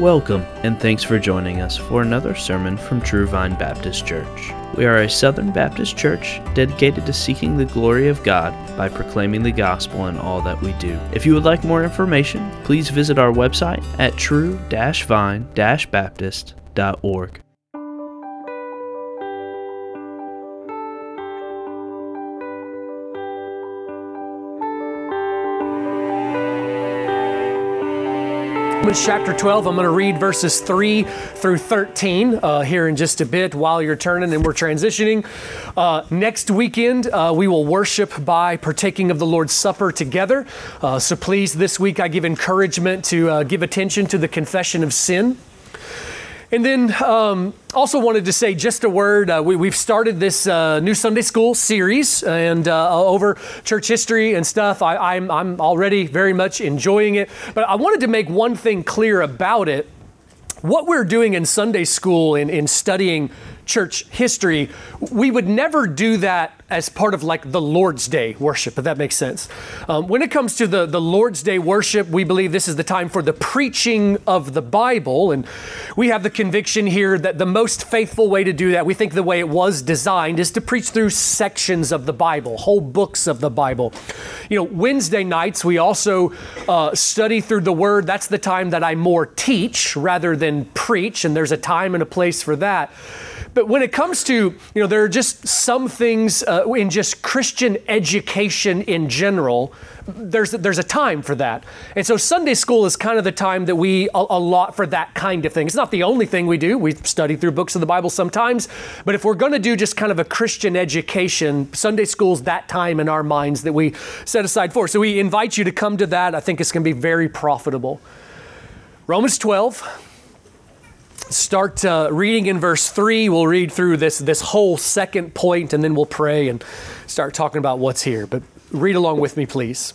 Welcome, and thanks for joining us for another sermon from True Vine Baptist Church. We are a Southern Baptist church dedicated to seeking the glory of God by proclaiming the gospel in all that we do. If you would like more information, please visit our website at true-vine-baptist.org. Romans chapter 12. I'm going to read verses 3 through 13 uh, here in just a bit while you're turning and we're transitioning. Uh, next weekend, uh, we will worship by partaking of the Lord's Supper together. Uh, so please, this week, I give encouragement to uh, give attention to the confession of sin. And then um, also wanted to say just a word. Uh, we, have started this uh, new Sunday school series and uh, over church history and stuff. I, I'm, I'm already very much enjoying it. But I wanted to make one thing clear about it. What we're doing in Sunday school in, in studying church history, we would never do that as part of like the Lord's Day worship, if that makes sense. Um, when it comes to the, the Lord's Day worship, we believe this is the time for the preaching of the Bible. And we have the conviction here that the most faithful way to do that, we think the way it was designed, is to preach through sections of the Bible, whole books of the Bible. You know, Wednesday nights, we also uh, study through the Word. That's the time that I more teach rather than preach, and there's a time and a place for that. But when it comes to, you know, there are just some things uh, Uh, in just Christian education in general, there's, there's a time for that. And so Sunday school is kind of the time that we allot for that kind of thing. It's not the only thing we do. We study through books of the Bible sometimes. But if we're going to do just kind of a Christian education, Sunday school's that time in our minds that we set aside for. So we invite you to come to that. I think it's going to be very profitable. Romans 12 start uh, reading in verse 3. We'll read through this, this whole second point and then we'll pray and start talking about what's here. But read along with me, please.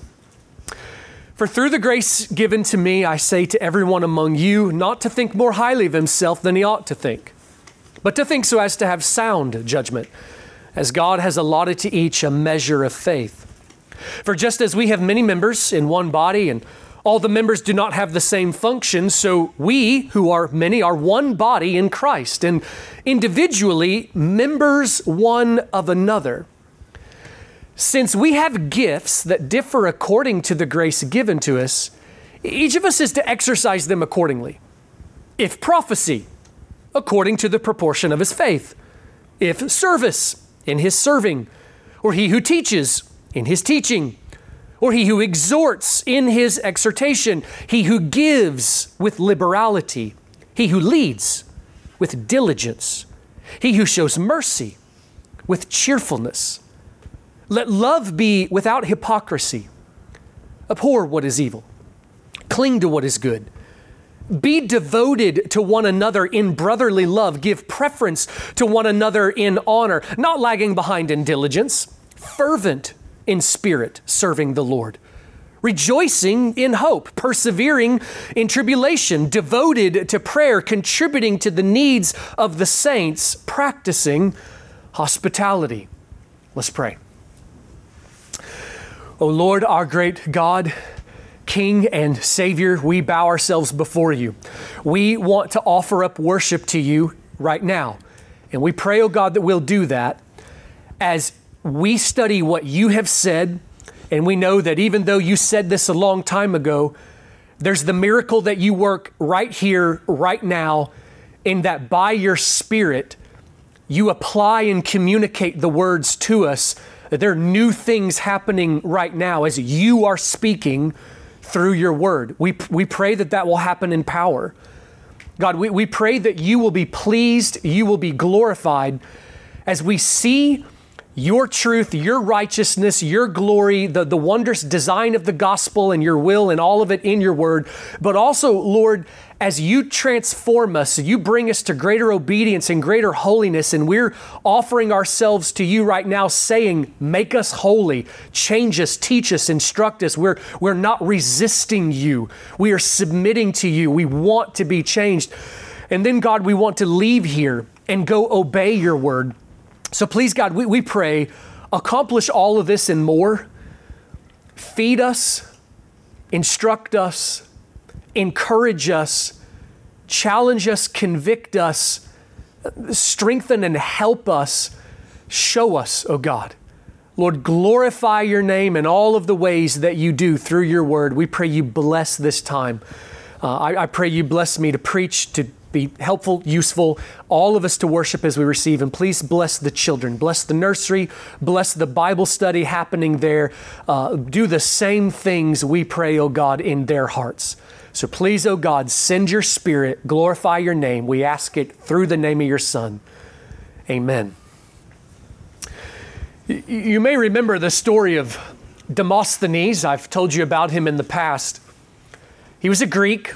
For through the grace given to me, I say to everyone among you not to think more highly of himself than he ought to think, but to think so as to have sound judgment, as God has allotted to each a measure of faith. For just as we have many members in one body and all the members do not have the same function, so we, who are many, are one body in Christ, and individually members one of another. Since we have gifts that differ according to the grace given to us, each of us is to exercise them accordingly. If prophecy, according to the proportion of his faith. If service, in his serving. Or he who teaches, in his teaching or he who exhorts in his exhortation, he who gives with liberality, he who leads with diligence, he who shows mercy with cheerfulness. Let love be without hypocrisy. Abhor what is evil, cling to what is good. Be devoted to one another in brotherly love. Give preference to one another in honor, not lagging behind in diligence, fervent in spirit, serving the Lord. Rejoicing in hope, persevering in tribulation, devoted to prayer, contributing to the needs of the saints, practicing hospitality. Let's pray. O Lord, our great God, King and Savior, we bow ourselves before you. We want to offer up worship to you right now. And we pray, O God, that we'll do that as we study what you have said, and we know that even though you said this a long time ago, there's the miracle that you work right here, right now, in that by your Spirit, you apply and communicate the words to us. That there are new things happening right now as you are speaking through your word. We, we pray that that will happen in power. God, we, we pray that you will be pleased, you will be glorified as we see your truth, your righteousness, your glory, the, the wondrous design of the gospel and your will and all of it in your word. But also, Lord, as you transform us, you bring us to greater obedience and greater holiness, and we're offering ourselves to you right now, saying, Make us holy, change us, teach us, instruct us. We're, we're not resisting you, we are submitting to you. We want to be changed. And then, God, we want to leave here and go obey your word. So please, God, we, we pray, accomplish all of this and more. Feed us, instruct us, encourage us, challenge us, convict us, strengthen and help us, show us, oh God. Lord, glorify your name in all of the ways that you do through your word. We pray you bless this time. Uh, I, I pray you bless me to preach, to be helpful, useful, all of us to worship as we receive. And please bless the children, bless the nursery, bless the Bible study happening there. Uh, do the same things we pray, oh God, in their hearts. So please, oh God, send your spirit, glorify your name. We ask it through the name of your Son. Amen. You may remember the story of Demosthenes. I've told you about him in the past. He was a Greek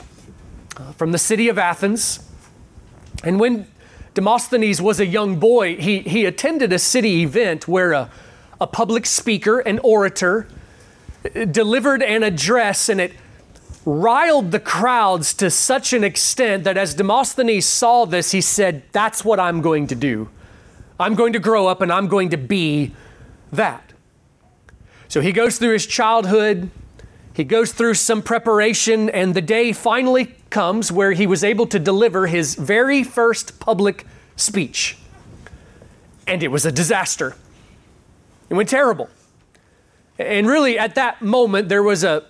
uh, from the city of Athens. And when Demosthenes was a young boy, he, he attended a city event where a, a public speaker, an orator, delivered an address and it riled the crowds to such an extent that as Demosthenes saw this, he said, That's what I'm going to do. I'm going to grow up and I'm going to be that. So he goes through his childhood, he goes through some preparation, and the day finally comes where he was able to deliver his very first public speech. And it was a disaster. It went terrible. And really, at that moment, there was a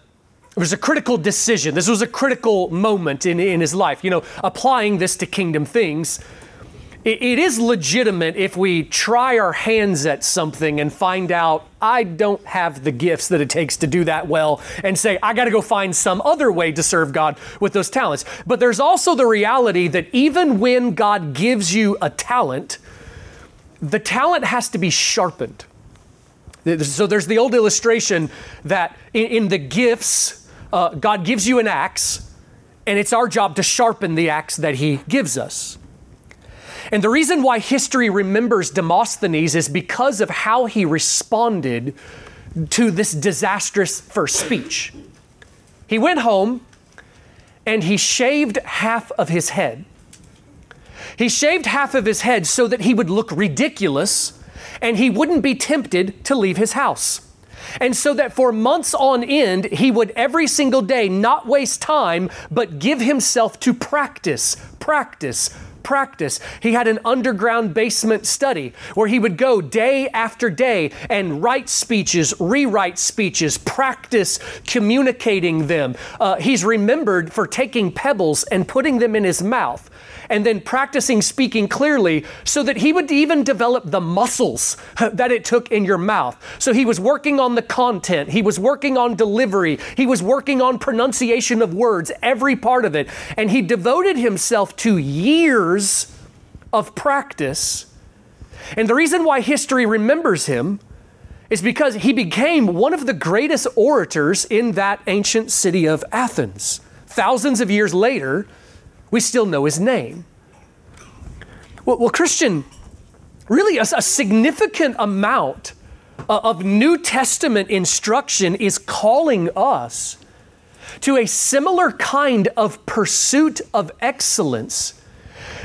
there was a critical decision. This was a critical moment in, in his life. You know, applying this to kingdom things, it, it is legitimate if we try our hands at something and find out I don't have the gifts that it takes to do that well and say, I got to go find some other way to serve God with those talents. But there's also the reality that even when God gives you a talent, the talent has to be sharpened. So there's the old illustration that in, in the gifts, uh, God gives you an axe, and it's our job to sharpen the axe that He gives us. And the reason why history remembers Demosthenes is because of how he responded to this disastrous first speech. He went home and he shaved half of his head. He shaved half of his head so that he would look ridiculous and he wouldn't be tempted to leave his house. And so that for months on end, he would every single day not waste time, but give himself to practice, practice, practice. He had an underground basement study where he would go day after day and write speeches, rewrite speeches, practice communicating them. Uh, he's remembered for taking pebbles and putting them in his mouth and then practicing speaking clearly so that he would even develop the muscles that it took in your mouth. So he was working on the content, he was working on delivery, he was working on pronunciation of words, every part of it. And he devoted himself to years of practice. And the reason why history remembers him is because he became one of the greatest orators in that ancient city of Athens. Thousands of years later, we still know his name. Well, well Christian, really a, a significant amount of New Testament instruction is calling us to a similar kind of pursuit of excellence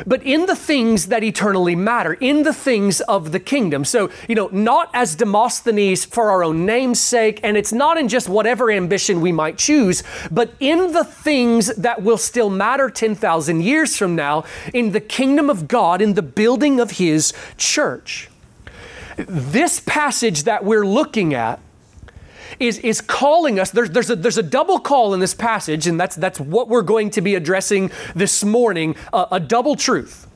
but in the things that eternally matter, in the things of the kingdom. So, you know, not as Demosthenes for our own name's sake, and it's not in just whatever ambition we might choose, but in the things that will still matter 10,000 years from now, in the kingdom of God, in the building of His church. This passage that we're looking at is, is calling us. There's, there's, a, there's a double call in this passage, and that's, that's what we're going to be addressing this morning uh, a double truth.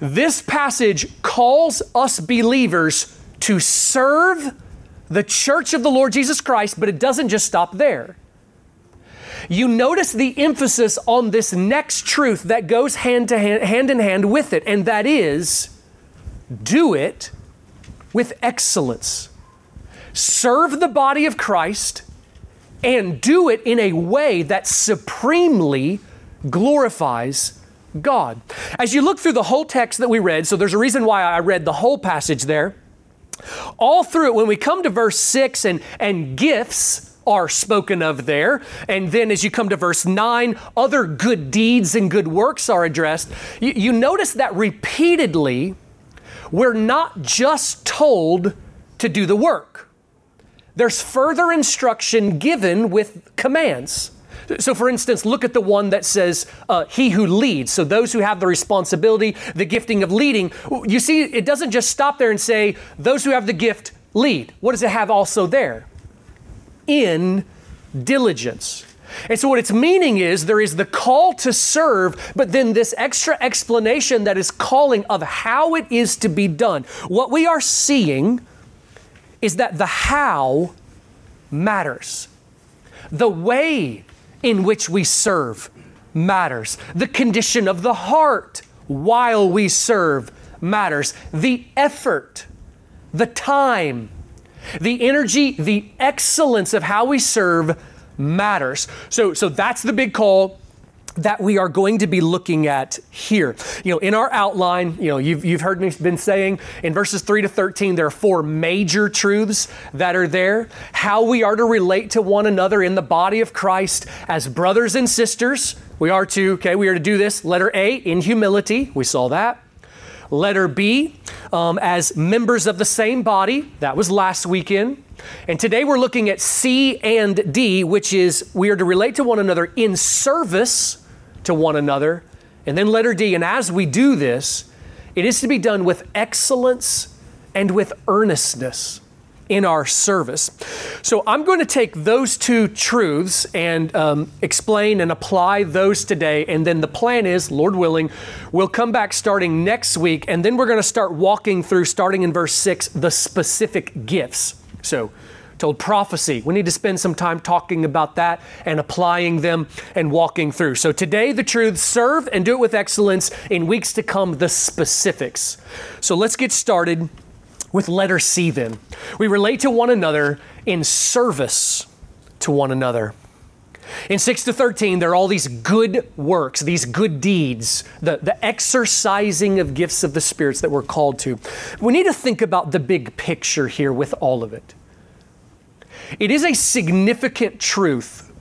This passage calls us believers to serve the church of the Lord Jesus Christ, but it doesn't just stop there. You notice the emphasis on this next truth that goes hand to hand, hand in hand with it, and that is do it with excellence serve the body of Christ, and do it in a way that supremely glorifies God. As you look through the whole text that we read, so there's a reason why I read the whole passage there. All through it, when we come to verse 6 and, and gifts are spoken of there, and then as you come to verse 9, other good deeds and good works are addressed, you, you notice that repeatedly we're not just told to do the work there's further instruction given with commands. So, for instance, look at the one that says, uh, He who leads. So, those who have the responsibility, the gifting of leading. You see, it doesn't just stop there and say, Those who have the gift lead. What does it have also there? In diligence. And so, what it's meaning is there is the call to serve, but then this extra explanation that is calling of how it is to be done. What we are seeing is that the how matters. The way in which we serve matters. The condition of the heart while we serve matters. The effort, the time, the energy, the excellence of how we serve matters. So, so that's the big call that we are going to be looking at here. You know, in our outline, you know, you've, you've heard me been saying in verses 3 to 13, there are four major truths that are there. How we are to relate to one another in the body of Christ as brothers and sisters. We are to, okay, we are to do this. Letter A, in humility. We saw that. Letter B, um, as members of the same body. That was last weekend. And today we're looking at C and D, which is we are to relate to one another in service to one another. And then letter D, and as we do this, it is to be done with excellence and with earnestness in our service. So I'm going to take those two truths and um, explain and apply those today. And then the plan is, Lord willing, we'll come back starting next week. And then we're going to start walking through, starting in verse 6, the specific gifts. So told prophecy. We need to spend some time talking about that and applying them and walking through. So today, the truths serve and do it with excellence. In weeks to come, the specifics. So let's get started with letter C then. We relate to one another in service to one another. In 6 to 13, there are all these good works, these good deeds, the, the exercising of gifts of the spirits that we're called to. We need to think about the big picture here with all of it. It is a significant truth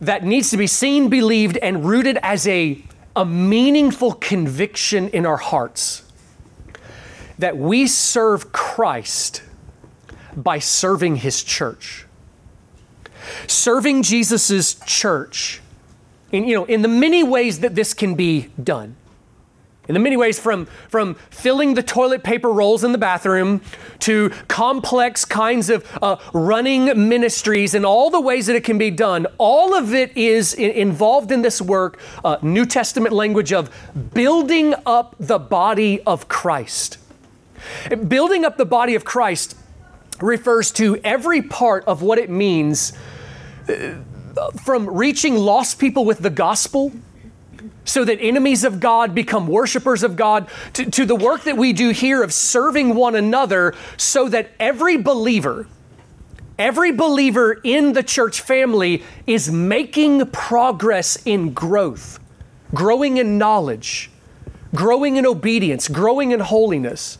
that needs to be seen, believed, and rooted as a, a meaningful conviction in our hearts that we serve Christ by serving His church. Serving Jesus' church, in, you know, in the many ways that this can be done. In the many ways, from, from filling the toilet paper rolls in the bathroom to complex kinds of uh, running ministries and all the ways that it can be done, all of it is in, involved in this work, uh, New Testament language of building up the body of Christ. Building up the body of Christ refers to every part of what it means uh, from reaching lost people with the gospel so that enemies of God become worshipers of God, to, to, the work that we do here of serving one another, so that every believer, every believer in the church family is making progress in growth, growing in knowledge, growing in obedience, growing in holiness.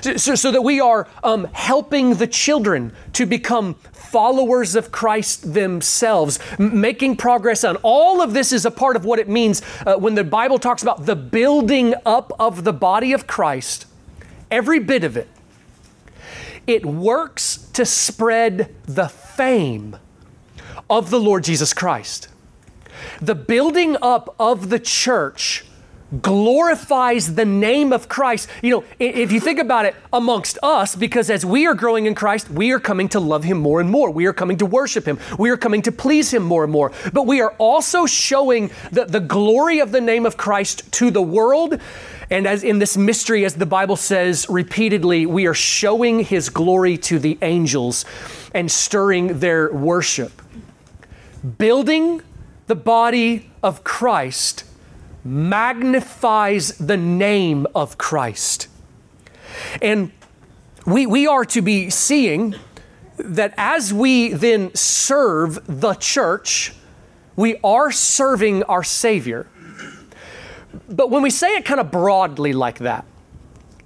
So, so that we are um, helping the children to become followers of Christ themselves, making progress on. All of this is a part of what it means uh, when the Bible talks about the building up of the body of Christ. Every bit of it. It works to spread the fame of the Lord Jesus Christ. The building up of the church glorifies the name of Christ. You know, if you think about it amongst us, because as we are growing in Christ, we are coming to love Him more and more. We are coming to worship Him. We are coming to please Him more and more. But we are also showing the, the glory of the name of Christ to the world. And as in this mystery, as the Bible says repeatedly, we are showing His glory to the angels and stirring their worship. Building the body of Christ magnifies the name of Christ. And we, we are to be seeing that as we then serve the church, we are serving our Savior. But when we say it kind of broadly like that,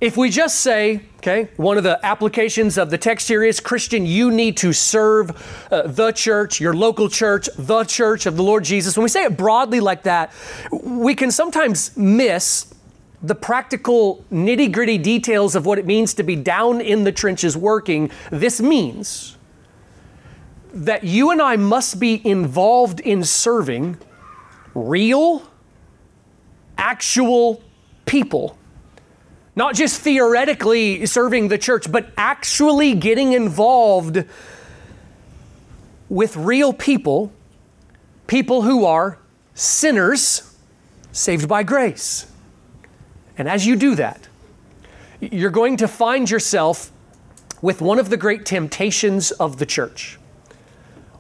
if we just say, okay, one of the applications of the text here is Christian, you need to serve uh, the church, your local church, the church of the Lord Jesus. When we say it broadly like that, we can sometimes miss the practical nitty gritty details of what it means to be down in the trenches working. This means that you and I must be involved in serving real, actual people. Not just theoretically serving the church, but actually getting involved with real people, people who are sinners saved by grace. And as you do that, you're going to find yourself with one of the great temptations of the church.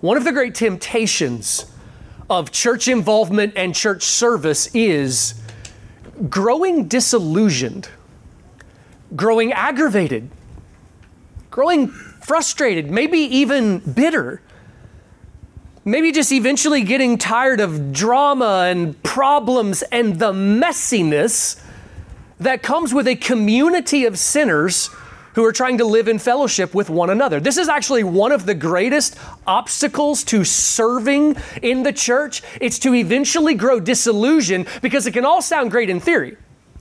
One of the great temptations of church involvement and church service is growing disillusioned, growing aggravated, growing frustrated, maybe even bitter. Maybe just eventually getting tired of drama and problems and the messiness that comes with a community of sinners who are trying to live in fellowship with one another. This is actually one of the greatest obstacles to serving in the church. It's to eventually grow disillusion because it can all sound great in theory.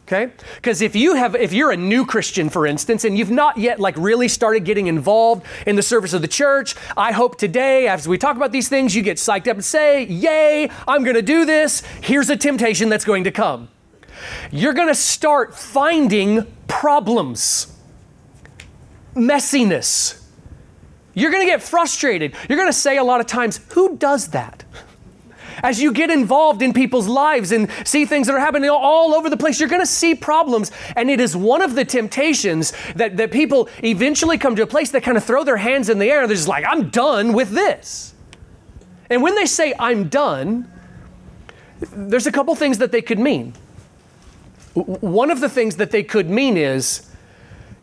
Okay? Because if you have if you're a new Christian for instance and you've not yet like really started getting involved in the service of the church, I hope today as we talk about these things you get psyched up and say, "Yay, I'm going to do this." Here's a temptation that's going to come. You're going to start finding problems messiness. You're going to get frustrated. You're going to say a lot of times, Who does that? As you get involved in people's lives and see things that are happening all over the place, you're going to see problems. And it is one of the temptations that, that people eventually come to a place that kind of throw their hands in the air and they're just like, I'm done with this. And when they say, I'm done, there's a couple things that they could mean. One of the things that they could mean is,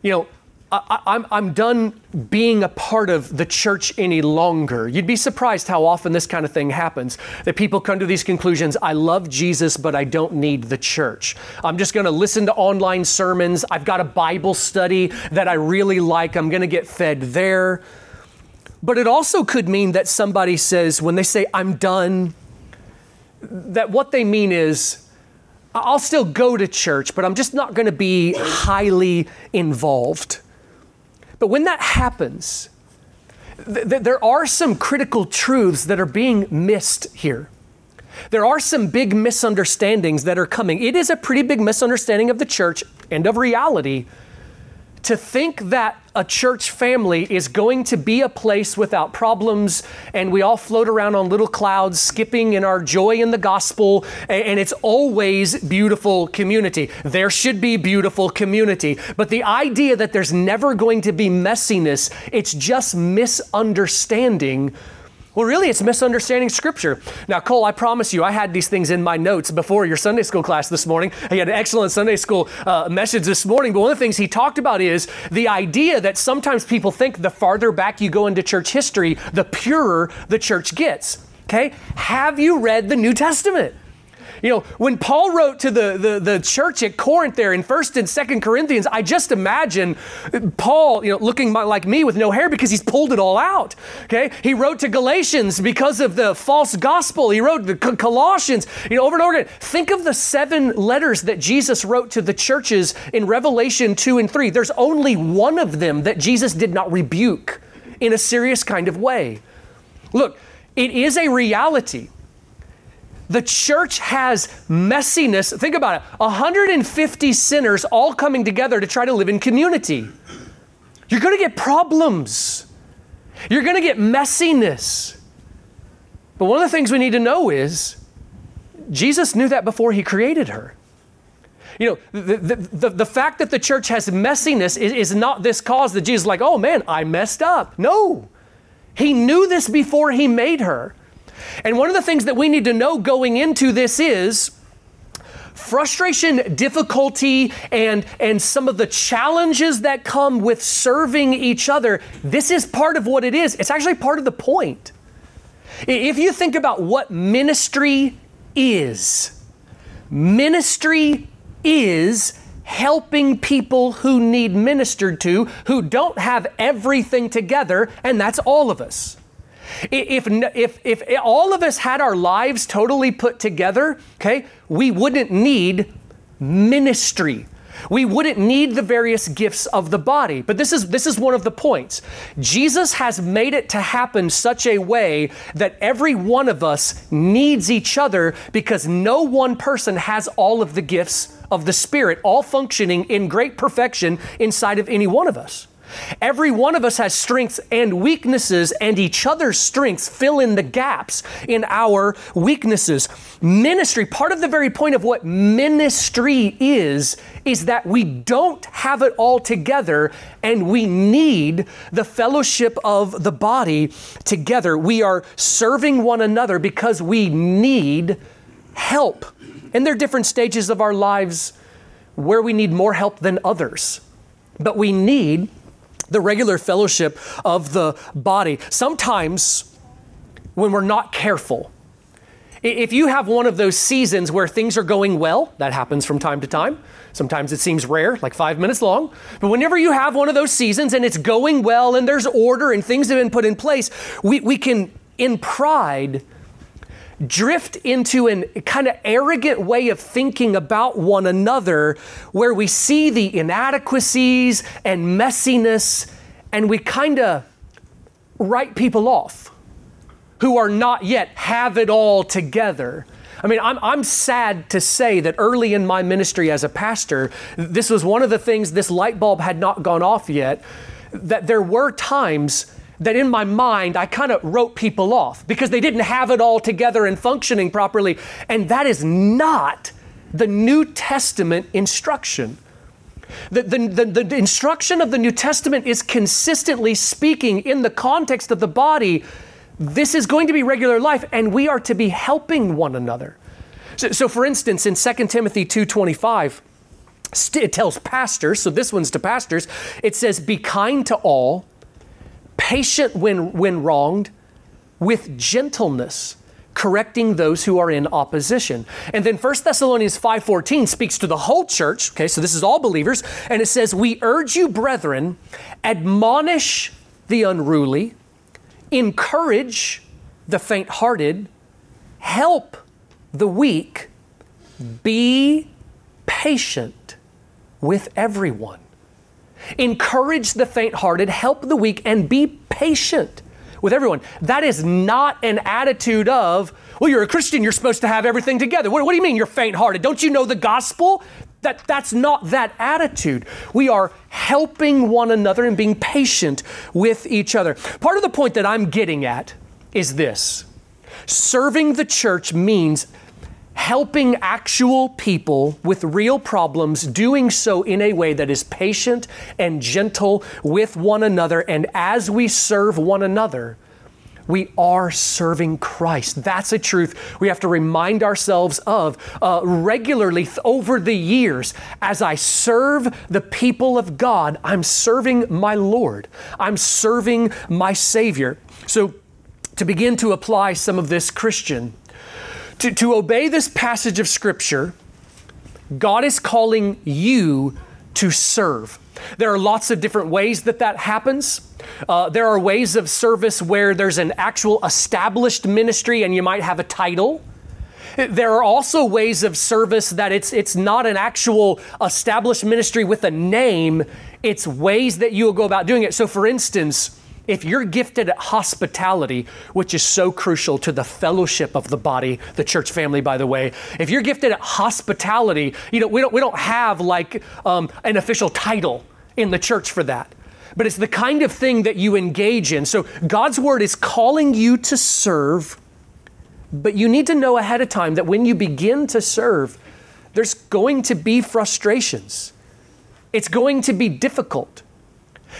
you know, I, I'm, I'm done being a part of the church any longer. You'd be surprised how often this kind of thing happens that people come to these conclusions I love Jesus, but I don't need the church. I'm just going to listen to online sermons. I've got a Bible study that I really like. I'm going to get fed there. But it also could mean that somebody says, when they say, I'm done, that what they mean is, I'll still go to church, but I'm just not going to be highly involved. But when that happens, th- th- there are some critical truths that are being missed here. There are some big misunderstandings that are coming. It is a pretty big misunderstanding of the church and of reality to think that a church family is going to be a place without problems and we all float around on little clouds, skipping in our joy in the gospel, and it's always beautiful community. There should be beautiful community. But the idea that there's never going to be messiness, it's just misunderstanding well, really, it's misunderstanding Scripture. Now, Cole, I promise you, I had these things in my notes before your Sunday school class this morning. He had an excellent Sunday school uh, message this morning, but one of the things he talked about is the idea that sometimes people think the farther back you go into church history, the purer the church gets. Okay? Have you read the New Testament? You know, when Paul wrote to the, the, the church at Corinth there in 1st and 2nd Corinthians, I just imagine Paul, you know, looking like me with no hair because he's pulled it all out. Okay? He wrote to Galatians because of the false gospel. He wrote the Colossians, you know, over and over again. Think of the seven letters that Jesus wrote to the churches in Revelation 2 and 3. There's only one of them that Jesus did not rebuke in a serious kind of way. Look, it is a reality the church has messiness. Think about it 150 sinners all coming together to try to live in community. You're going to get problems, you're going to get messiness. But one of the things we need to know is Jesus knew that before he created her. You know, the, the, the, the, fact that the church has messiness is, is not this cause that Jesus like, oh man, I messed up. No. He knew this before he made her. And one of the things that we need to know going into this is frustration, difficulty, and, and some of the challenges that come with serving each other. This is part of what it is. It's actually part of the point. If you think about what ministry is, ministry is helping people who need ministered to, who don't have everything together, and that's all of us. If, if, if all of us had our lives totally put together, okay, we wouldn't need ministry. we wouldn't need the various gifts of the body. But this is, this is one of the points. Jesus has made it to happen such a way that every one of us needs each other because no one person has all of the gifts of the Spirit, all functioning in great perfection inside of any one of us. Every one of us has strengths and weaknesses, and each other's strengths fill in the gaps in our weaknesses. Ministry, part of the very point of what ministry is, is that we don't have it all together and we need the fellowship of the body together. We are serving one another because we need help. And there are different stages of our lives where we need more help than others. But we need the regular fellowship of the body. Sometimes, when we're not careful, if you have one of those seasons where things are going well, that happens from time to time. Sometimes it seems rare, like five minutes long. But whenever you have one of those seasons and it's going well and there's order and things have been put in place, we, we can, in pride, drift into a kind of arrogant way of thinking about one another where we see the inadequacies and messiness and we kind of write people off who are not yet have it all together. I mean, I'm, I'm sad to say that early in my ministry as a pastor, this was one of the things, this light bulb had not gone off yet, that there were times that in my mind I kind of wrote people off because they didn't have it all together and functioning properly. And that is not the New Testament instruction. The, the, the, the, instruction of the New Testament is consistently speaking in the context of the body. This is going to be regular life, and we are to be helping one another. So, so for instance, in 2 Timothy 2.25, it tells pastors, so this one's to pastors, it says, Be kind to all, patient when, when wronged, with gentleness, correcting those who are in opposition. And then 1 Thessalonians 5:14 speaks to the whole church, okay? So this is all believers, and it says, "We urge you, brethren, admonish the unruly, encourage the faint-hearted, help the weak, be patient with everyone." Encourage the faint hearted, help the weak, and be patient with everyone. That is not an attitude of, well, you're a Christian, you're supposed to have everything together. What, what do you mean you're faint hearted? Don't you know the gospel? That, that's not that attitude. We are helping one another and being patient with each other. Part of the point that I'm getting at is this serving the church means helping actual people with real problems, doing so in a way that is patient and gentle with one another. And as we serve one another, we are serving Christ. That's a truth we have to remind ourselves of uh, regularly th- over the years. As I serve the people of God, I'm serving my Lord, I'm serving my Savior. So, to begin to apply some of this Christian, to, to obey this passage of Scripture, God is calling you to serve. There are lots of different ways that that happens. Uh, there are ways of service where there's an actual established ministry and you might have a title. There are also ways of service that it's, it's not an actual established ministry with a name, it's ways that you will go about doing it. So, for instance, if you're gifted at hospitality, which is so crucial to the fellowship of the body, the church family, by the way, if you're gifted at hospitality, you know, we don't, we don't have like um, an official title in the church for that. But it's the kind of thing that you engage in. So God's word is calling you to serve, but you need to know ahead of time that when you begin to serve, there's going to be frustrations. It's going to be difficult.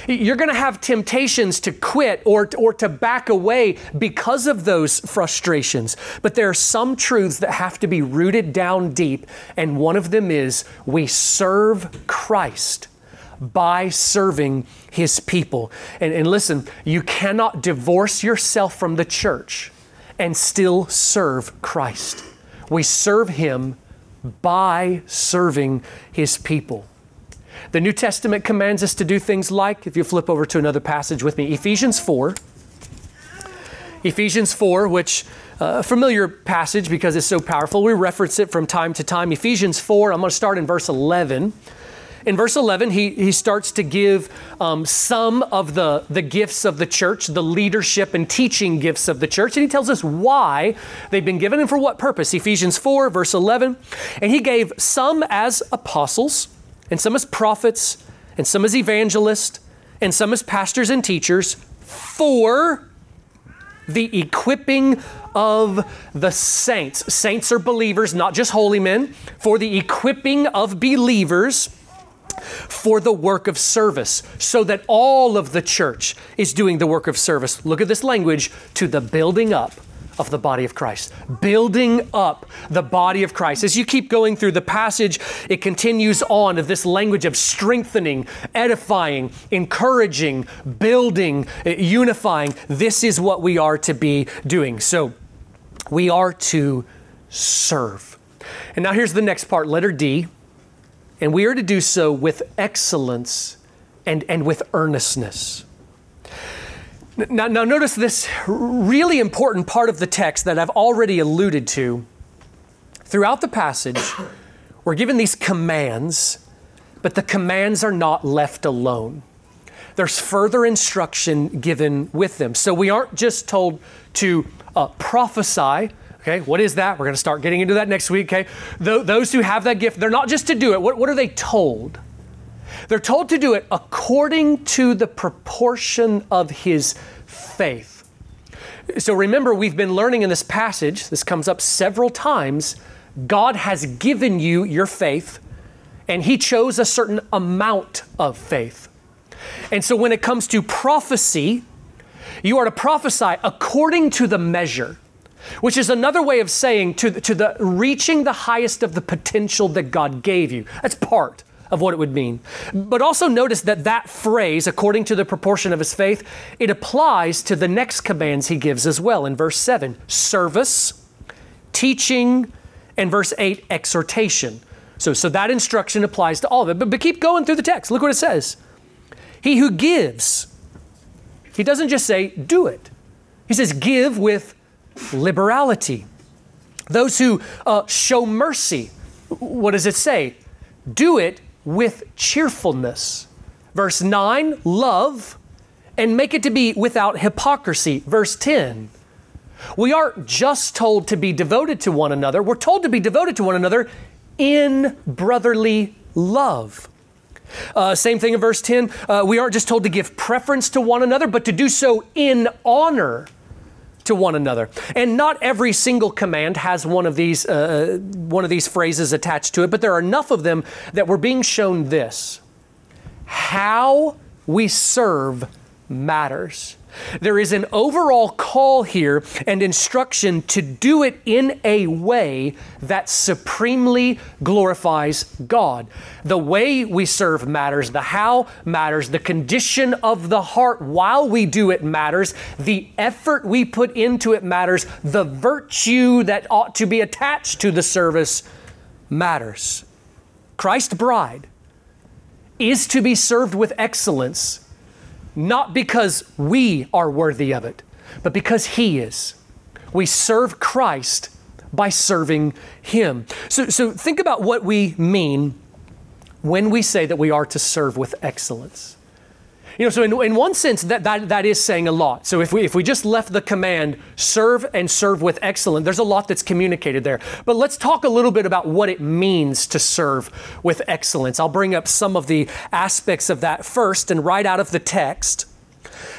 You're going to have temptations to quit or, or to back away because of those frustrations. But there are some truths that have to be rooted down deep, and one of them is we serve Christ by serving his people. And, and listen, you cannot divorce yourself from the church and still serve Christ. We serve him by serving his people. The New Testament commands us to do things like, if you flip over to another passage with me, Ephesians 4. Ephesians 4, which uh, a familiar passage because it's so powerful. We reference it from time to time. Ephesians 4, I'm going to start in verse 11. in verse 11, he, he starts to give um, some of the, the gifts of the church, the leadership and teaching gifts of the church, and he tells us why they've been given and for what purpose. Ephesians 4, verse 11. And he gave some as apostles, and some as prophets, and some as evangelists, and some as pastors and teachers for the equipping of the saints. Saints are believers, not just holy men, for the equipping of believers for the work of service, so that all of the church is doing the work of service. Look at this language to the building up of the body of Christ. Building up the body of Christ. As you keep going through the passage, it continues on of this language of strengthening, edifying, encouraging, building, eh, unifying. This is what we are to be doing. So we are to serve. And now here's the next part, letter D. And we are to do so with excellence and, and with earnestness. Now, now, notice this really important part of the text that I've already alluded to. Throughout the passage, we're given these commands, but the commands are not left alone. There's further instruction given with them. So we aren't just told to uh, prophesy. Okay, what is that? We're going to start getting into that next week. Okay, Th- those who have that gift, they're not just to do it. What, what are they told? They're told to do it according to the proportion of his faith. So remember, we've been learning in this passage, this comes up several times. God has given you your faith, and he chose a certain amount of faith. And so when it comes to prophecy, you are to prophesy according to the measure which is another way of saying to, to the reaching the highest of the potential that God gave you. That's part of what it would mean. But also notice that that phrase, according to the proportion of his faith, it applies to the next commands he gives as well in verse 7 service, teaching, and verse 8, exhortation. So, so that instruction applies to all of it. But, but keep going through the text. Look what it says. He who gives, he doesn't just say, do it. He says, give with liberality. Those who uh, show mercy, what does it say? Do it with cheerfulness. Verse 9, love, and make it to be without hypocrisy. Verse 10, we aren't just told to be devoted to one another, we're told to be devoted to one another in brotherly love. Uh, same thing in verse 10. Uh, we aren't just told to give preference to one another, but to do so in honor to one another. And not every single command has one of these uh, one of these phrases attached to it, but there are enough of them that we're being shown this. How we serve matters. There is an overall call here and instruction to do it in a way that supremely glorifies God. The way we serve matters, the how matters, the condition of the heart. While we do it matters, the effort we put into it matters, the virtue that ought to be attached to the service matters. Christ's bride is to be served with excellence not because we are worthy of it, but because He is. We serve Christ by serving Him. So, so think about what we mean when we say that we are to serve with excellence. You know, so in, in one sense, that, that, that is saying a lot. So if we, if we just left the command, serve and serve with excellence, there's a lot that's communicated there. But let's talk a little bit about what it means to serve with excellence. I'll bring up some of the aspects of that first and right out of the text.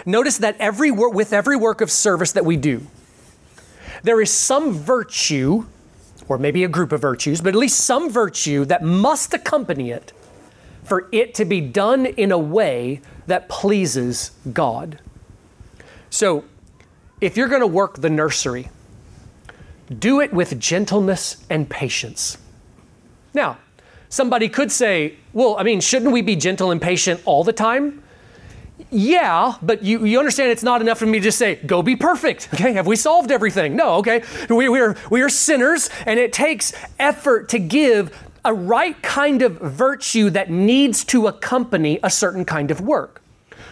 Notice that every work, with every work of service that we do, there is some virtue, or maybe a group of virtues, but at least some virtue that must accompany it for it to be done in a way that pleases God. So, if you're going to work the nursery, do it with gentleness and patience. Now, somebody could say, well, I mean, shouldn't we be gentle and patient all the time? Yeah, but you, you understand it's not enough for me to just say, go be perfect. Okay, have we solved everything? No, okay. We, we, are, we are sinners, and it takes effort to give a right kind of virtue that needs to accompany a certain kind of work.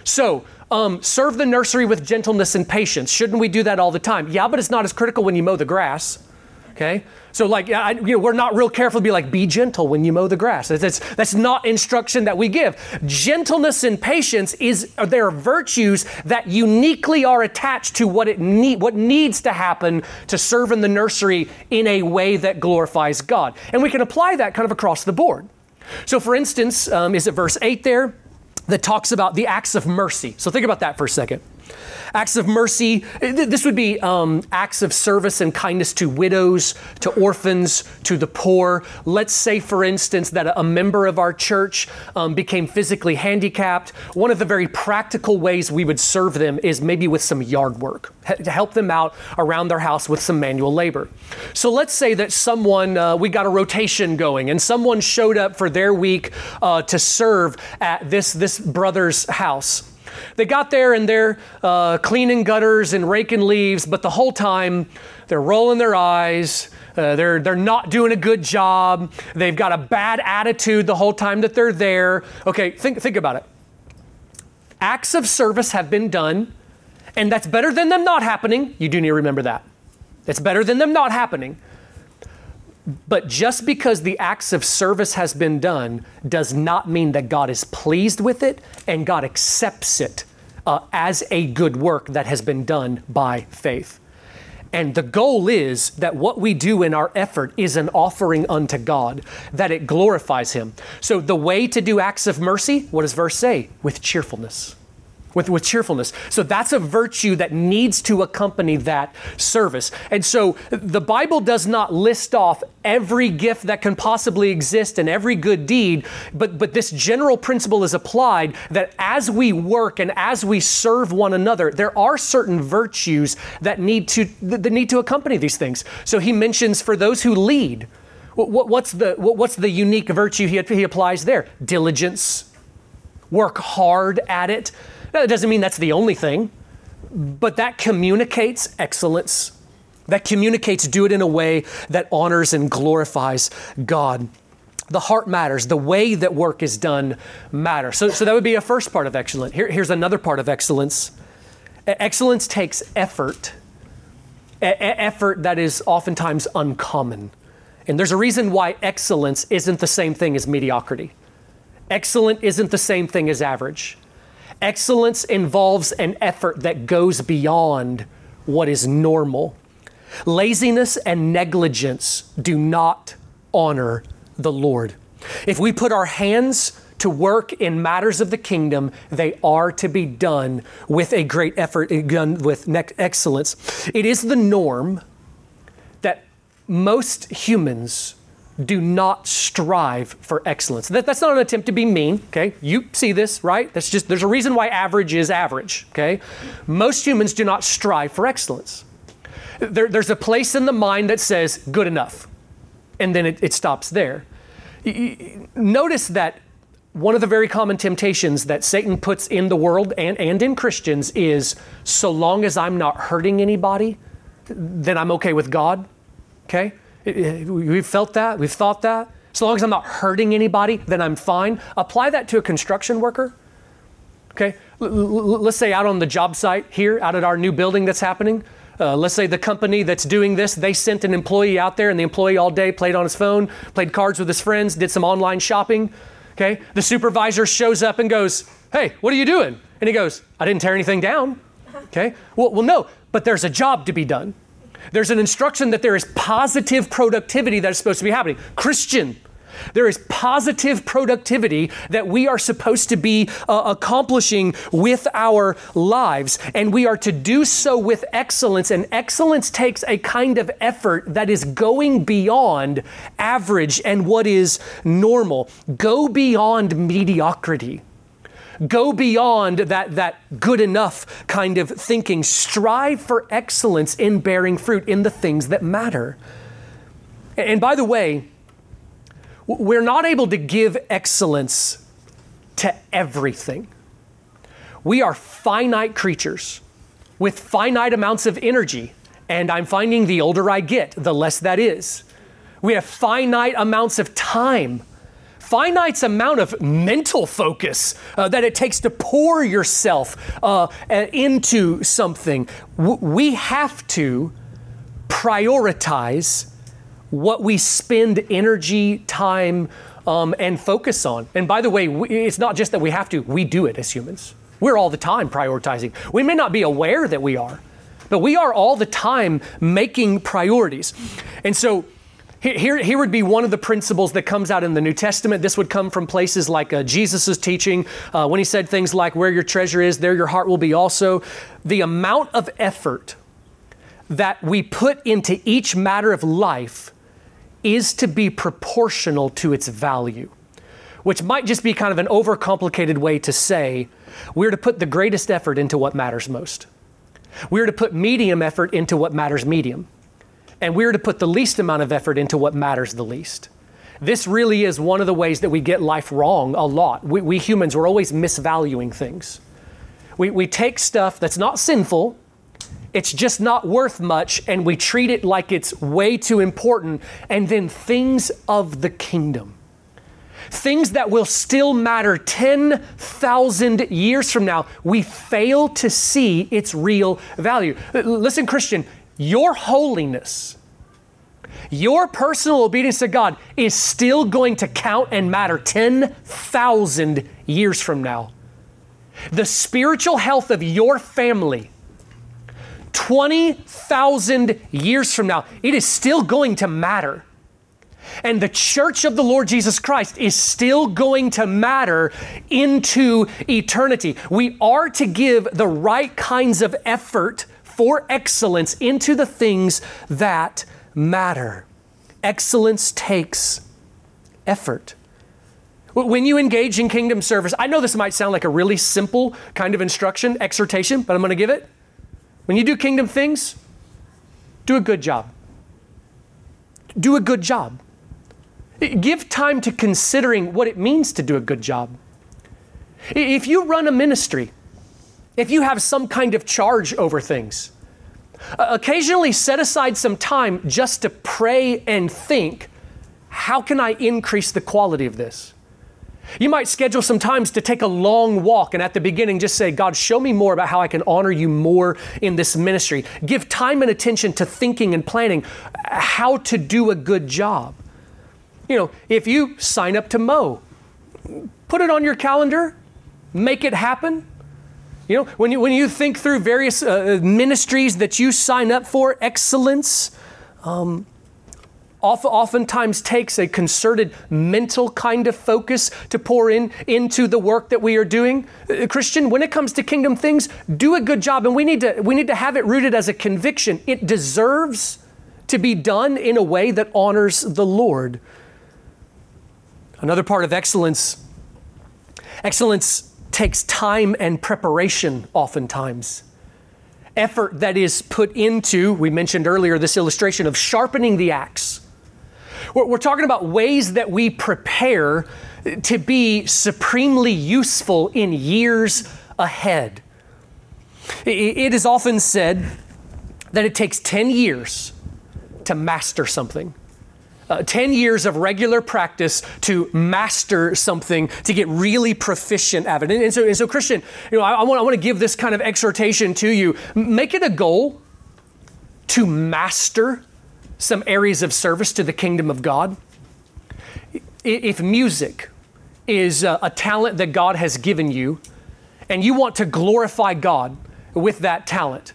So, um, serve the nursery with gentleness and patience. Shouldn't we do that all the time? Yeah, but it's not as critical when you mow the grass. Okay? So, like, I, you know, we're not real careful to be like, be gentle when you mow the grass. That's, that's, that's not instruction that we give. Gentleness and patience is there are virtues that uniquely are attached to what it need, what needs to happen to serve in the nursery in a way that glorifies God, and we can apply that kind of across the board. So, for instance, um, is it verse eight there that talks about the acts of mercy? So, think about that for a second. Acts of mercy, this would be um, acts of service and kindness to widows, to orphans, to the poor. Let's say, for instance, that a member of our church um, became physically handicapped. One of the very practical ways we would serve them is maybe with some yard work, to help them out around their house with some manual labor. So let's say that someone, uh, we got a rotation going, and someone showed up for their week uh, to serve at this, this brother's house. They got there and they're uh, cleaning gutters and raking leaves, but the whole time they're rolling their eyes. Uh, they're, they're not doing a good job. They've got a bad attitude the whole time that they're there. Okay, think, think about it. Acts of service have been done, and that's better than them not happening. You do need to remember that. It's better than them not happening. But just because the acts of service has been done does not mean that God is pleased with it and God accepts it uh, as a good work that has been done by faith. And the goal is that what we do in our effort is an offering unto God, that it glorifies Him. So, the way to do acts of mercy, what does verse say? With cheerfulness with, with cheerfulness. So that's a virtue that needs to accompany that service. And so the Bible does not list off every gift that can possibly exist and every good deed, but, but this general principle is applied that as we work and as we serve one another, there are certain virtues that need to, that need to accompany these things. So he mentions for those who lead, what, what's the, what, what's the unique virtue he, he applies there? Diligence, work hard at it. That doesn't mean that's the only thing, but that communicates excellence. That communicates do it in a way that honors and glorifies God. The heart matters. The way that work is done matters. So, so that would be a first part of excellence. Here, here's another part of excellence. Excellence takes effort, effort that is oftentimes uncommon. And there's a reason why excellence isn't the same thing as mediocrity. Excellent isn't the same thing as average. Excellence involves an effort that goes beyond what is normal. Laziness and negligence do not honor the Lord. If we put our hands to work in matters of the kingdom, they are to be done with a great effort, eh, done with excellence. It is the norm that most humans do not strive for excellence. That, that's not an attempt to be mean, okay? You see this, right? That's just, there's a reason why average is average, okay? Most humans do not strive for excellence. There, there's a place in the mind that says good enough, and then it, it stops there. Notice that one of the very common temptations that Satan puts in the world and, and in Christians is so long as I'm not hurting anybody, then I'm okay with God, okay? We've felt that, we've thought that. As long as I'm not hurting anybody, then I'm fine. Apply that to a construction worker. Okay, let's say out on the job site here, out at our new building that's happening. Uh, let's say the company that's doing this, they sent an employee out there, and the employee all day played on his phone, played cards with his friends, did some online shopping. Okay, the supervisor shows up and goes, "Hey, what are you doing?" And he goes, "I didn't tear anything down." Okay, well, well, no, but there's a job to be done. There's an instruction that there is positive productivity that is supposed to be happening. Christian, there is positive productivity that we are supposed to be uh, accomplishing with our lives, and we are to do so with excellence. And excellence takes a kind of effort that is going beyond average and what is normal. Go beyond mediocrity. Go beyond that, that good enough kind of thinking. Strive for excellence in bearing fruit in the things that matter. And by the way, we're not able to give excellence to everything. We are finite creatures with finite amounts of energy. And I'm finding the older I get, the less that is. We have finite amounts of time finite amount of mental focus uh, that it takes to pour yourself uh, into something. W- we have to prioritize what we spend energy, time, um, and focus on. And by the way, we, it's not just that we have to, we do it as humans. We're all the time prioritizing. We may not be aware that we are, but we are all the time making priorities. And so here, here would be one of the principles that comes out in the New Testament. This would come from places like uh, Jesus' teaching uh, when he said things like, Where your treasure is, there your heart will be also. The amount of effort that we put into each matter of life is to be proportional to its value, which might just be kind of an overcomplicated way to say we're to put the greatest effort into what matters most. We're to put medium effort into what matters medium and we're to put the least amount of effort into what matters the least. This really is one of the ways that we get life wrong a lot. We, we humans, we're always misvaluing things. We, we take stuff that's not sinful, it's just not worth much, and we treat it like it's way too important, and then things of the kingdom. Things that will still matter 10,000 years from now, we fail to see its real value. Listen, Christian, your holiness, your personal obedience to God is still going to count and matter 10,000 years from now. The spiritual health of your family, 20,000 years from now, it is still going to matter. And the church of the Lord Jesus Christ is still going to matter into eternity. We are to give the right kinds of effort for excellence into the things that matter. Excellence takes effort. When you engage in kingdom service, I know this might sound like a really simple kind of instruction, exhortation, but I'm going to give it. When you do kingdom things, do a good job. Do a good job. Give time to considering what it means to do a good job. If you run a ministry, if you have some kind of charge over things, uh, occasionally set aside some time just to pray and think how can I increase the quality of this? You might schedule some times to take a long walk and at the beginning just say, God, show me more about how I can honor you more in this ministry. Give time and attention to thinking and planning how to do a good job. You know, if you sign up to mow, put it on your calendar, make it happen, you know, when you, when you think through various uh, ministries that you sign up for, excellence um, oftentimes takes a concerted mental kind of focus to pour in into the work that we are doing. Uh, Christian, when it comes to kingdom things, do a good job, and we need to we need to have it rooted as a conviction. It deserves to be done in a way that honors the Lord. Another part of excellence, excellence takes time and preparation oftentimes. Effort that is put into, we mentioned earlier this illustration of sharpening the axe. We're, we're talking about ways that we prepare to be supremely useful in years ahead. It is often said that it takes 10 years to master something uh, 10 years of regular practice to master something, to get really proficient at it. And, and so, and so, Christian, you know, I, I, want, to give this kind of exhortation to you. Make it a goal to master some areas of service to the kingdom of God. If music is a, a talent that God has given you, and you want to glorify God with that talent,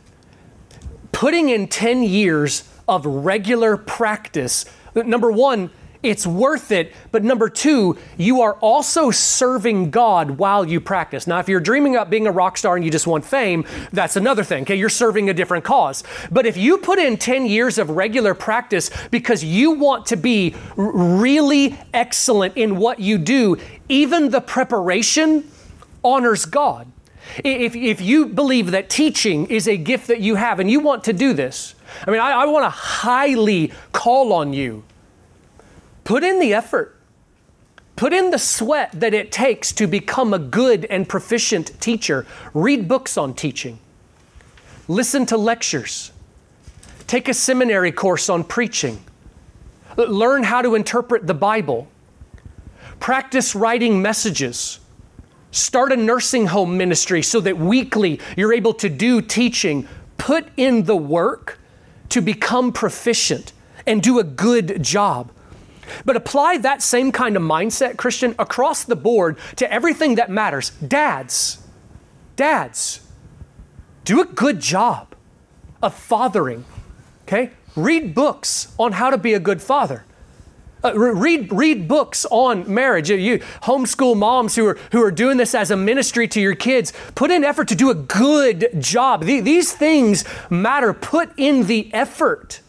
putting in 10 years of regular practice Number one, it's worth it. But number two, you are also serving God while you practice. Now, if you're dreaming about being a rock star and you just want fame, that's another thing. Okay, you're serving a different cause. But if you put in 10 years of regular practice because you want to be really excellent in what you do, even the preparation honors God. If, if you believe that teaching is a gift that you have and you want to do this, I mean, I, I want to highly call on you. Put in the effort. Put in the sweat that it takes to become a good and proficient teacher. Read books on teaching. Listen to lectures. Take a seminary course on preaching. Learn how to interpret the Bible. Practice writing messages. Start a nursing home ministry so that weekly you're able to do teaching. Put in the work to become proficient and do a good job. But apply that same kind of mindset, Christian, across the board to everything that matters. Dads, dads, do a good job of fathering, okay? Read books on how to be a good father. Uh, read, read books on marriage. You homeschool moms who are, who are doing this as a ministry to your kids, put in effort to do a good job. The, these things matter. Put in the effort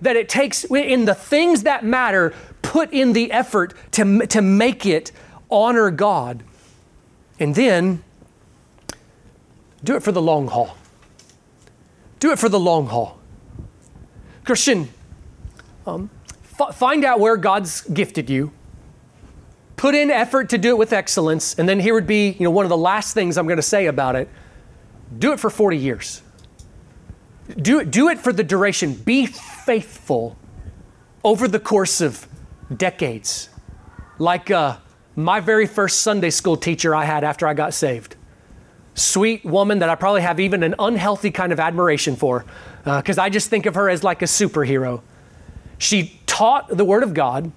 that it takes in the things that matter, put in the effort to, to make it honor God. And then do it for the long haul. Do it for the long haul. Christian, um, find out where God's gifted you. Put in effort to do it with excellence. And then here would be, you know, one of the last things I'm going to say about it. Do it for 40 years. Do it, do it for the duration. Be faithful over the course of decades. Like uh, my very first Sunday school teacher I had after I got saved. Sweet woman that I probably have even an unhealthy kind of admiration for, because uh, I just think of her as like a superhero. She taught the Word of God.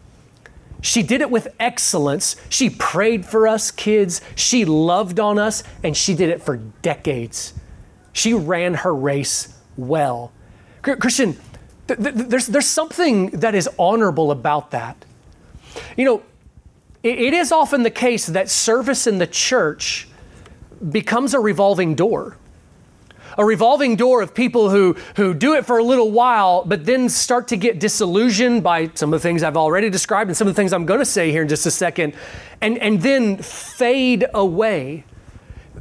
She did it with excellence. She prayed for us kids. She loved on us, and she did it for decades. She ran her race well. Christian, th- th- there's, there's something that is honorable about that. You know, it, it is often the case that service in the church becomes a revolving door. A revolving door of people who, who do it for a little while, but then start to get disillusioned by some of the things I've already described and some of the things I'm going to say here in just a second, and, and then fade away.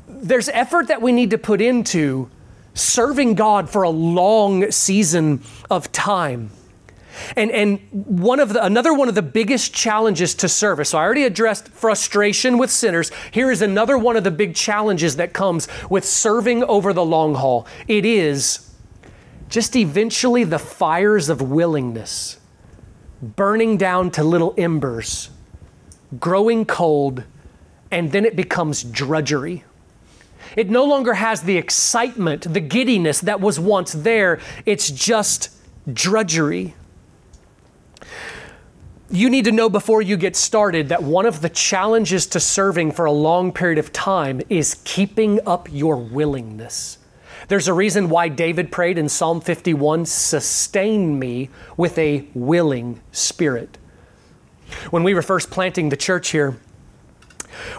There's effort that we need to put into serving God for a long season of time. And, and one of the, another one of the biggest challenges to service. So I already addressed frustration with sinners. Here is another one of the big challenges that comes with serving over the long haul. It is just eventually the fires of willingness burning down to little embers, growing cold, and then it becomes drudgery. It no longer has the excitement, the giddiness that was once there. It's just drudgery. You need to know before you get started that one of the challenges to serving for a long period of time is keeping up your willingness. There's a reason why David prayed in Psalm 51 sustain me with a willing spirit. When we were first planting the church here,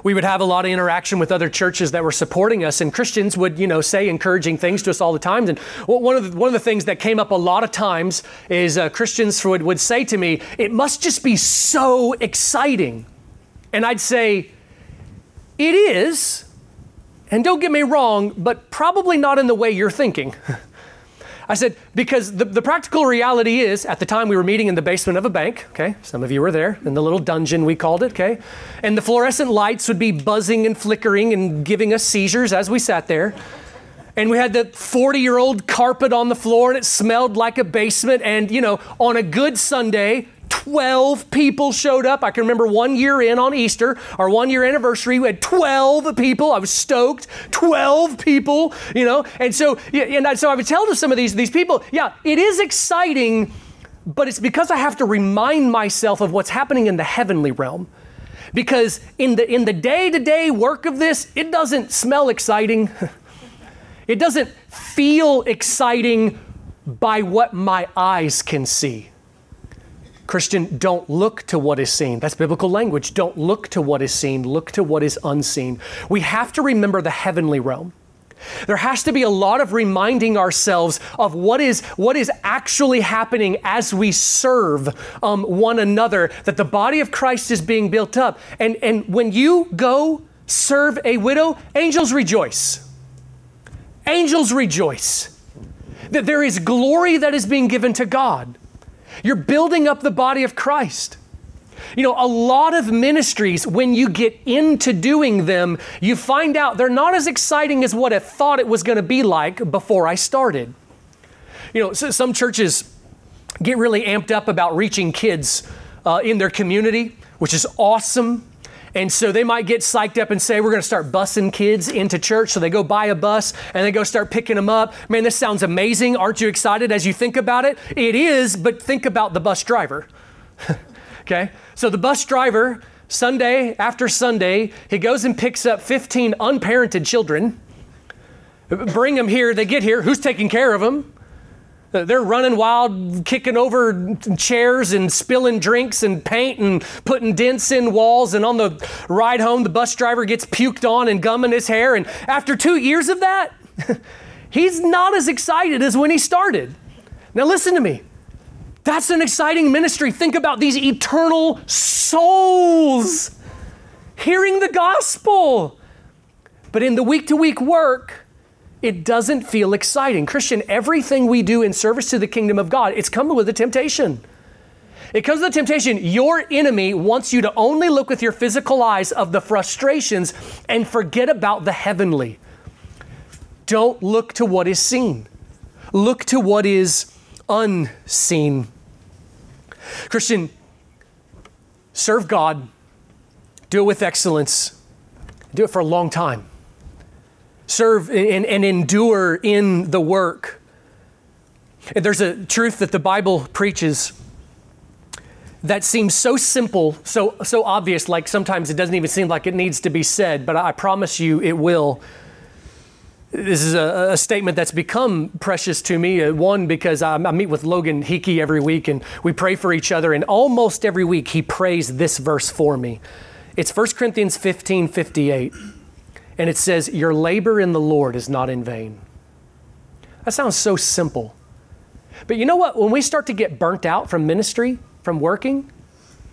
we would have a lot of interaction with other churches that were supporting us, and Christians would, you know, say encouraging things to us all the time. And one of the, one of the things that came up a lot of times is uh, Christians would, would say to me, "It must just be so exciting," and I'd say, "It is." And don't get me wrong, but probably not in the way you're thinking. I said, because the, the practical reality is, at the time we were meeting in the basement of a bank, okay? Some of you were there, in the little dungeon we called it, okay? And the fluorescent lights would be buzzing and flickering and giving us seizures as we sat there. And we had the 40 year old carpet on the floor and it smelled like a basement. And, you know, on a good Sunday, 12 people showed up. I can remember one year in on Easter, our one year anniversary, we had 12 people. I was stoked. 12 people, you know. And so, and so I would tell to some of these, these people, yeah, it is exciting, but it's because I have to remind myself of what's happening in the heavenly realm. Because in the in the day-to-day work of this, it doesn't smell exciting. it doesn't feel exciting by what my eyes can see. Christian, don't look to what is seen. That's biblical language. Don't look to what is seen, look to what is unseen. We have to remember the heavenly realm. There has to be a lot of reminding ourselves of what is, what is actually happening as we serve um, one another, that the body of Christ is being built up. And, and when you go serve a widow, angels rejoice. Angels rejoice. That there is glory that is being given to God. You're building up the body of Christ. You know, a lot of ministries, when you get into doing them, you find out they're not as exciting as what I thought it was going to be like before I started. You know, so some churches get really amped up about reaching kids uh, in their community, which is awesome. And so they might get psyched up and say, We're going to start busing kids into church. So they go buy a bus and they go start picking them up. Man, this sounds amazing. Aren't you excited as you think about it? It is, but think about the bus driver. okay? So the bus driver, Sunday after Sunday, he goes and picks up 15 unparented children, bring them here. They get here. Who's taking care of them? They're running wild, kicking over chairs and spilling drinks and paint and putting dents in walls. And on the ride home, the bus driver gets puked on and gum in his hair. And after two years of that, he's not as excited as when he started. Now, listen to me. That's an exciting ministry. Think about these eternal souls hearing the gospel. But in the week to week work, it doesn't feel exciting. Christian, everything we do in service to the kingdom of God, it's coming with a temptation. It comes with a temptation. Your enemy wants you to only look with your physical eyes of the frustrations and forget about the heavenly. Don't look to what is seen. Look to what is unseen. Christian, serve God, do it with excellence, do it for a long time serve and, and endure in the work. And there's a truth that the Bible preaches that seems so simple, so, so obvious, like sometimes it doesn't even seem like it needs to be said, but I promise you it will. This is a, a statement that's become precious to me. Uh, one, because I, I meet with Logan Hickey every week and we pray for each other, and almost every week he prays this verse for me. It's 1 Corinthians 15 58 and it says, Your labor in the Lord is not in vain. That sounds so simple. But you know what? When we start to get burnt out from ministry, from working,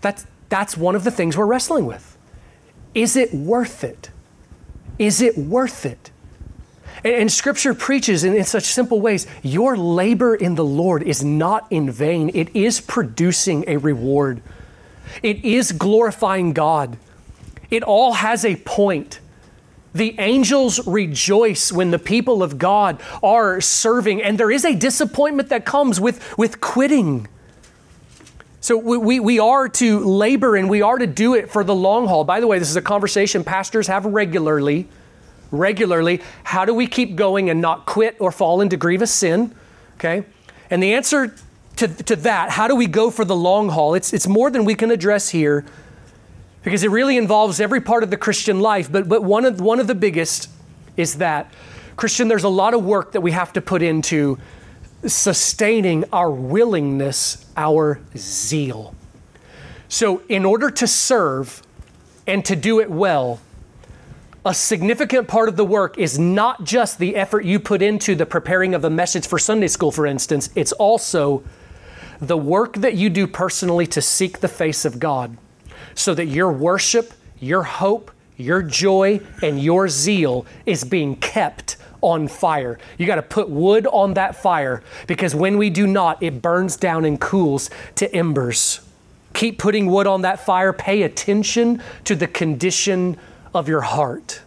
that's, that's one of the things we're wrestling with. Is it worth it? Is it worth it? And, and Scripture preaches in, in such simple ways your labor in the Lord is not in vain, it is producing a reward, it is glorifying God. It all has a point. The angels rejoice when the people of God are serving, and there is a disappointment that comes with, with quitting. So we, we, we, are to labor and we are to do it for the long haul. By the way, this is a conversation pastors have regularly. Regularly. How do we keep going and not quit or fall into grievous sin? Okay? And the answer to, to that, how do we go for the long haul? It's, it's more than we can address here because it really involves every part of the Christian life. But, but one, of, one of the biggest is that, Christian, there's a lot of work that we have to put into sustaining our willingness, our zeal. So, in order to serve and to do it well, a significant part of the work is not just the effort you put into the preparing of a message for Sunday school, for instance, it's also the work that you do personally to seek the face of God so that your worship, your hope, your joy, and your zeal is being kept on fire. You got to put wood on that fire because when we do not, it burns down and cools to embers. Keep putting wood on that fire. Pay attention to the condition of your heart.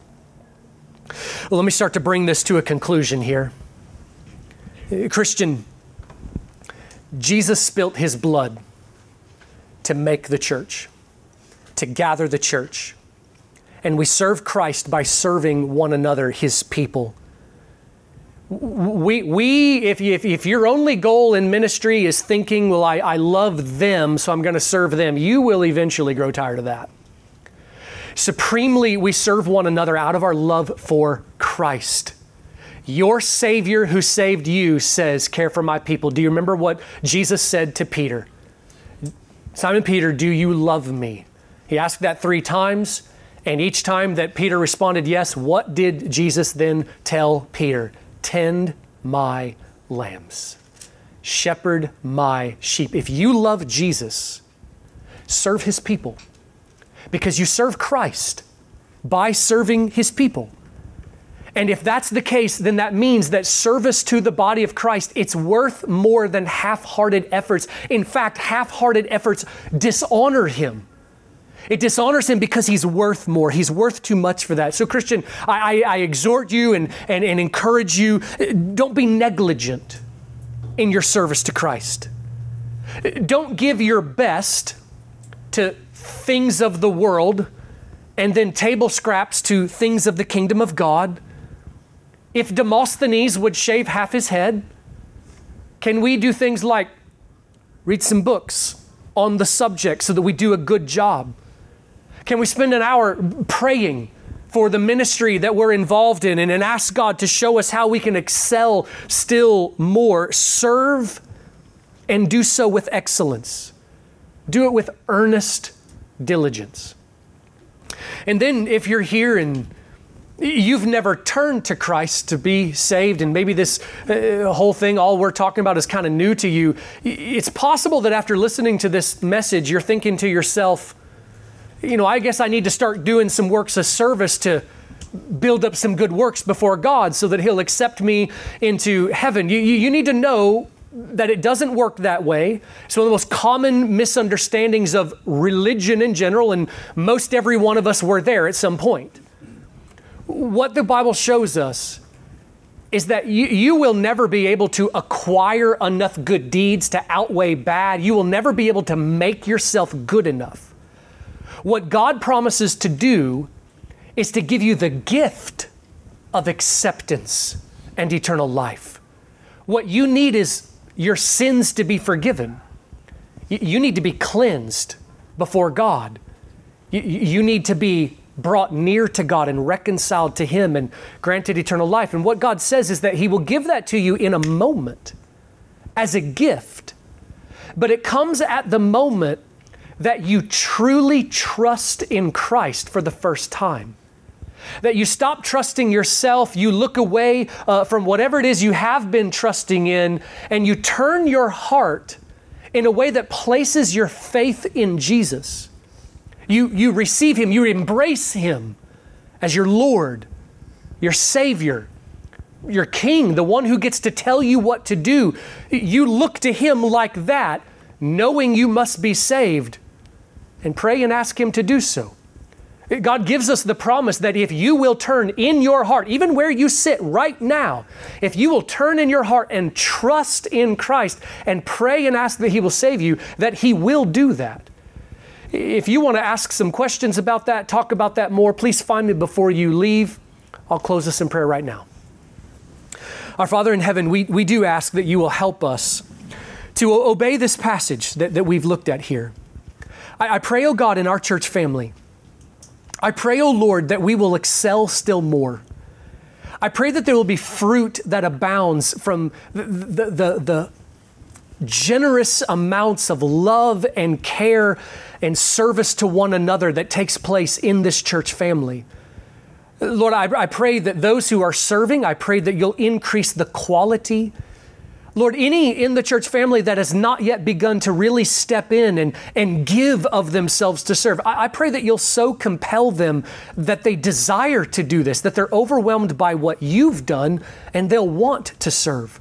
Well, let me start to bring this to a conclusion here. Christian, Jesus spilt his blood to make the church to gather the church. And we serve Christ by serving one another, his people. We, we if, if, if your only goal in ministry is thinking, well, I, I love them, so I'm going to serve them, you will eventually grow tired of that. Supremely, we serve one another out of our love for Christ. Your Savior who saved you says, Care for my people. Do you remember what Jesus said to Peter? Simon Peter, do you love me? He asked that three times, and each time that Peter responded yes, what did Jesus then tell Peter? Tend my lambs, shepherd my sheep. If you love Jesus, serve his people because you serve Christ by serving his people. And if that's the case, then that means that service to the body of Christ, it's worth more than half-hearted efforts. In fact, half-hearted efforts dishonor him. It dishonors him because he's worth more. He's worth too much for that. So, Christian, I, I, I exhort you and, and, and encourage you don't be negligent in your service to Christ. Don't give your best to things of the world and then table scraps to things of the kingdom of God? If Demosthenes would shave half his head, can we do things like read some books on the subject so that we do a good job? Can we spend an hour praying for the ministry that we're involved in and, and ask God to show us how we can excel still more? Serve and do so with excellence. Do it with earnest diligence. And then if you're here and you've never turned to Christ to be saved, and maybe this uh, whole thing, all we're talking about, is kind of new to you, it's possible that after listening to this message, you're thinking to yourself, you know, I guess I need to start doing some works of service to build up some good works before God so that He'll accept me into heaven. You, you, you need to know that it doesn't work that way. It's one of the most common misunderstandings of religion in general, and most every one of us were there at some point. What the Bible shows us is that you, you will never be able to acquire enough good deeds to outweigh bad. You will never be able to make yourself good enough. What God promises to do is to give you the gift of acceptance and eternal life. What you need is your sins to be forgiven. You need to be cleansed before God. You need to be brought near to God and reconciled to Him and granted eternal life. And what God says is that He will give that to you in a moment as a gift. But it comes at the moment that you truly trust in Christ for the first time. That you stop trusting yourself, you look away uh, from whatever it is you have been trusting in, and you turn your heart in a way that places your faith in Jesus. You, you receive Him, you embrace Him as your Lord, your Savior, your King, the one who gets to tell you what to do. You look to Him like that, knowing you must be saved, and pray and ask Him to do so. God gives us the promise that if you will turn in your heart, even where you sit right now, if you will turn in your heart and trust in Christ and pray and ask that He will save you, that He will do that. If you want to ask some questions about that, talk about that more, please find me before you leave. I'll close this in prayer right now. Our Father in heaven, we, we do ask that you will help us to obey this passage that, that we've looked at here. I, I pray, oh God, in our church family I pray, oh Lord, that we will excel still more. I pray that there will be fruit that abounds from the, the, the, the generous amounts of love and care and service to one another that takes place in this church family. Lord, I, I, pray that those who are serving, I pray that you'll increase the quality Lord, any in the church family that has not yet begun to really step in and, and give of themselves to serve, I, I pray that you'll so compel them that they desire to do this, that they're overwhelmed by what you've done and they'll want to serve.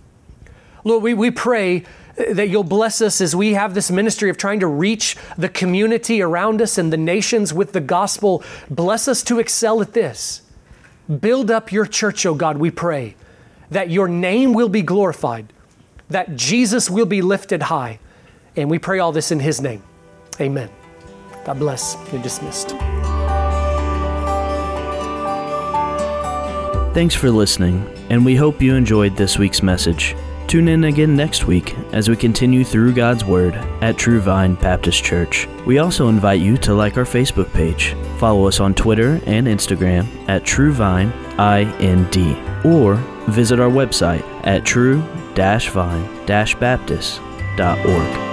Lord, we, we pray that you'll bless us as we have this ministry of trying to reach the community around us and the nations with the gospel. Bless us to excel at this. Build up your church, O oh God, we pray, that your name will be glorified that Jesus will be lifted high. And we pray all this in His name. Amen. God bless. You're dismissed. Thanks for listening, and we hope you enjoyed this week's message. Tune in again next week as we continue through God's Word at True Vine Baptist Church. We also invite you to like our Facebook page, follow us on Twitter and Instagram at True Vine IND, or visit our website at true vine baptist.org.